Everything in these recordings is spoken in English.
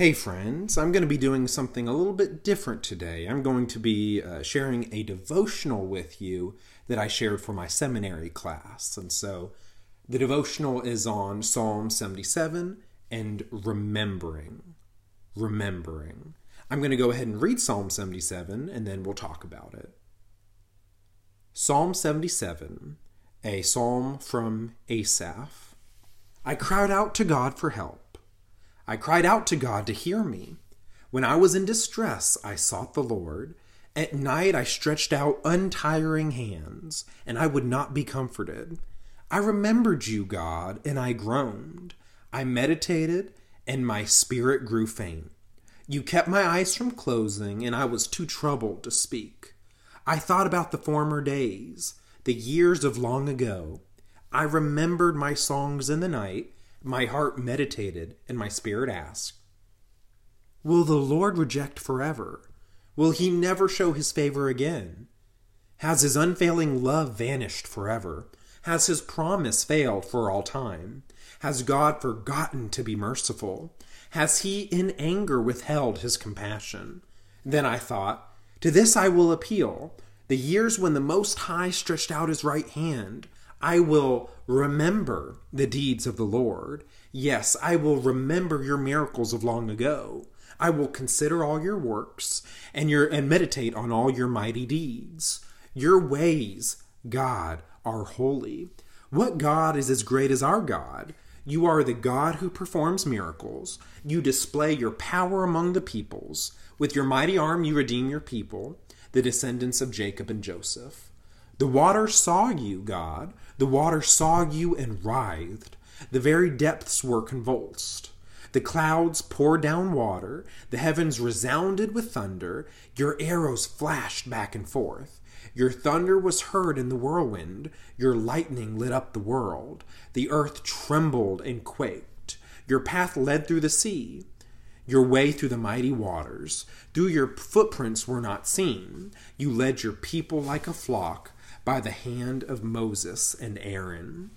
Hey, friends, I'm going to be doing something a little bit different today. I'm going to be uh, sharing a devotional with you that I shared for my seminary class. And so the devotional is on Psalm 77 and remembering. Remembering. I'm going to go ahead and read Psalm 77 and then we'll talk about it. Psalm 77, a psalm from Asaph. I cried out to God for help. I cried out to God to hear me. When I was in distress, I sought the Lord. At night, I stretched out untiring hands, and I would not be comforted. I remembered you, God, and I groaned. I meditated, and my spirit grew faint. You kept my eyes from closing, and I was too troubled to speak. I thought about the former days, the years of long ago. I remembered my songs in the night my heart meditated, and my spirit asked, Will the Lord reject forever? Will he never show his favor again? Has his unfailing love vanished forever? Has his promise failed for all time? Has God forgotten to be merciful? Has he in anger withheld his compassion? Then I thought, To this I will appeal. The years when the Most High stretched out his right hand, I will remember the deeds of the Lord. Yes, I will remember your miracles of long ago. I will consider all your works and your and meditate on all your mighty deeds. Your ways, God, are holy. What God is as great as our God? You are the God who performs miracles. You display your power among the peoples. With your mighty arm you redeem your people, the descendants of Jacob and Joseph. The water saw you, God. The water saw you and writhed. The very depths were convulsed. The clouds poured down water. The heavens resounded with thunder. Your arrows flashed back and forth. Your thunder was heard in the whirlwind. Your lightning lit up the world. The earth trembled and quaked. Your path led through the sea your way through the mighty waters. Though your footprints were not seen, you led your people like a flock by the hand of Moses and Aaron.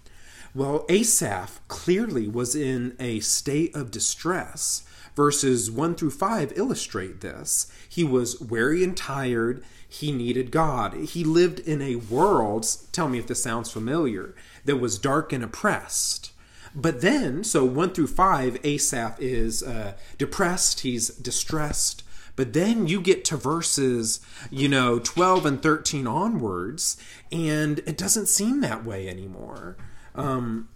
Well, Asaph clearly was in a state of distress. Verses 1 through 5 illustrate this. He was weary and tired. He needed God. He lived in a world, tell me if this sounds familiar, that was dark and oppressed. But then, so 1 through 5, Asaph is uh, depressed, he's distressed, but then you get to verses, you know, 12 and 13 onwards, and it doesn't seem that way anymore. Um,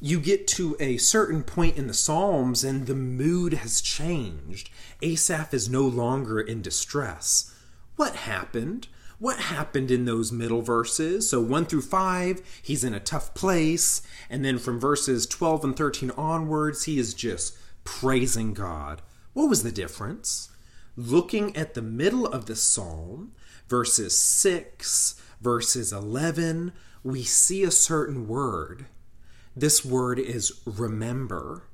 you get to a certain point in the Psalms, and the mood has changed. Asaph is no longer in distress. What happened? What happened in those middle verses? So 1 through 5, he's in a tough place. And then from verses 12 and 13 onwards, he is just praising God. What was the difference? Looking at the middle of the psalm, verses 6, verses 11, we see a certain word. This word is remember.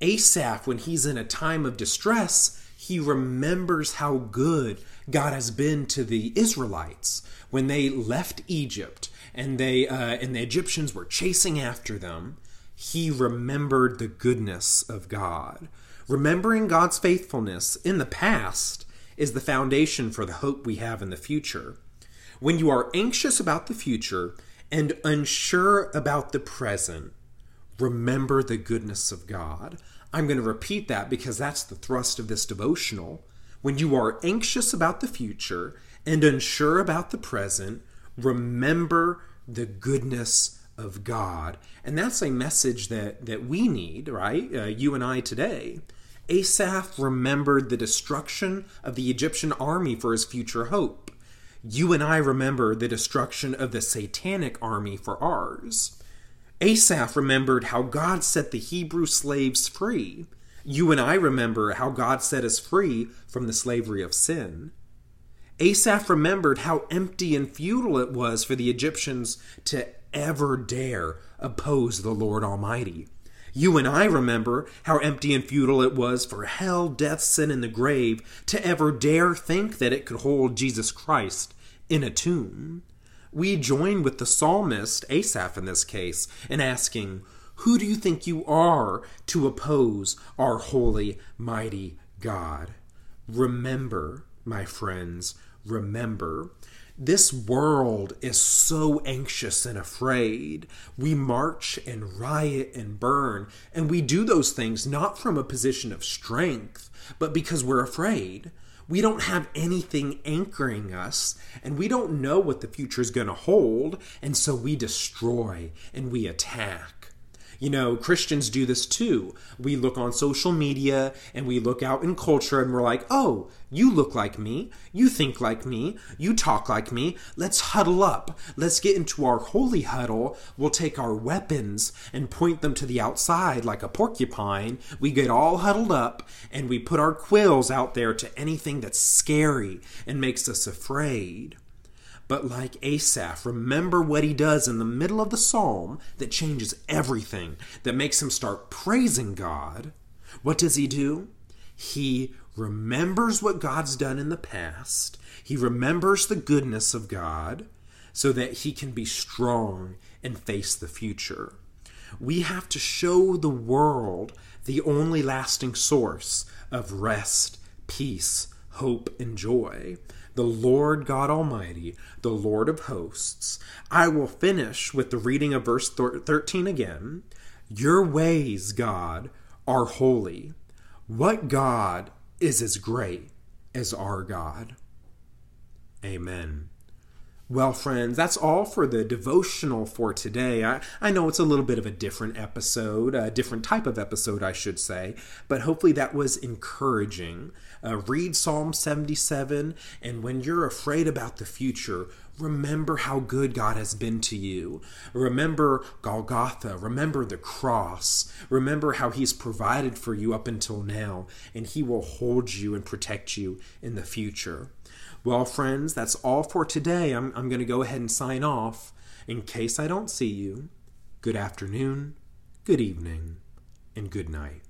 Asaph, when he's in a time of distress, he remembers how good God has been to the Israelites when they left Egypt and they uh, and the Egyptians were chasing after them. He remembered the goodness of God. Remembering God's faithfulness in the past is the foundation for the hope we have in the future. When you are anxious about the future and unsure about the present, remember the goodness of God. I'm going to repeat that because that's the thrust of this devotional. When you are anxious about the future and unsure about the present, remember the goodness of God. And that's a message that, that we need, right? Uh, you and I today. Asaph remembered the destruction of the Egyptian army for his future hope. You and I remember the destruction of the satanic army for ours. Asaph remembered how God set the Hebrew slaves free. You and I remember how God set us free from the slavery of sin. Asaph remembered how empty and futile it was for the Egyptians to ever dare oppose the Lord Almighty. You and I remember how empty and futile it was for hell, death, sin, and the grave to ever dare think that it could hold Jesus Christ in a tomb. We join with the psalmist, Asaph in this case, in asking, Who do you think you are to oppose our holy, mighty God? Remember, my friends, remember. This world is so anxious and afraid. We march and riot and burn, and we do those things not from a position of strength, but because we're afraid. We don't have anything anchoring us, and we don't know what the future is going to hold, and so we destroy and we attack. You know, Christians do this too. We look on social media and we look out in culture and we're like, oh, you look like me. You think like me. You talk like me. Let's huddle up. Let's get into our holy huddle. We'll take our weapons and point them to the outside like a porcupine. We get all huddled up and we put our quills out there to anything that's scary and makes us afraid. But like Asaph, remember what he does in the middle of the psalm that changes everything, that makes him start praising God. What does he do? He remembers what God's done in the past, he remembers the goodness of God so that he can be strong and face the future. We have to show the world the only lasting source of rest, peace, hope, and joy the Lord God Almighty, the Lord of hosts. I will finish with the reading of verse 13 again. Your ways, God, are holy. What God is as great as our God? Amen. Well, friends, that's all for the devotional for today. I, I know it's a little bit of a different episode, a different type of episode, I should say, but hopefully that was encouraging. Uh, read Psalm 77, and when you're afraid about the future, remember how good God has been to you. Remember Golgotha. Remember the cross. Remember how He's provided for you up until now, and He will hold you and protect you in the future. Well, friends, that's all for today. I'm, I'm going to go ahead and sign off. In case I don't see you, good afternoon, good evening, and good night.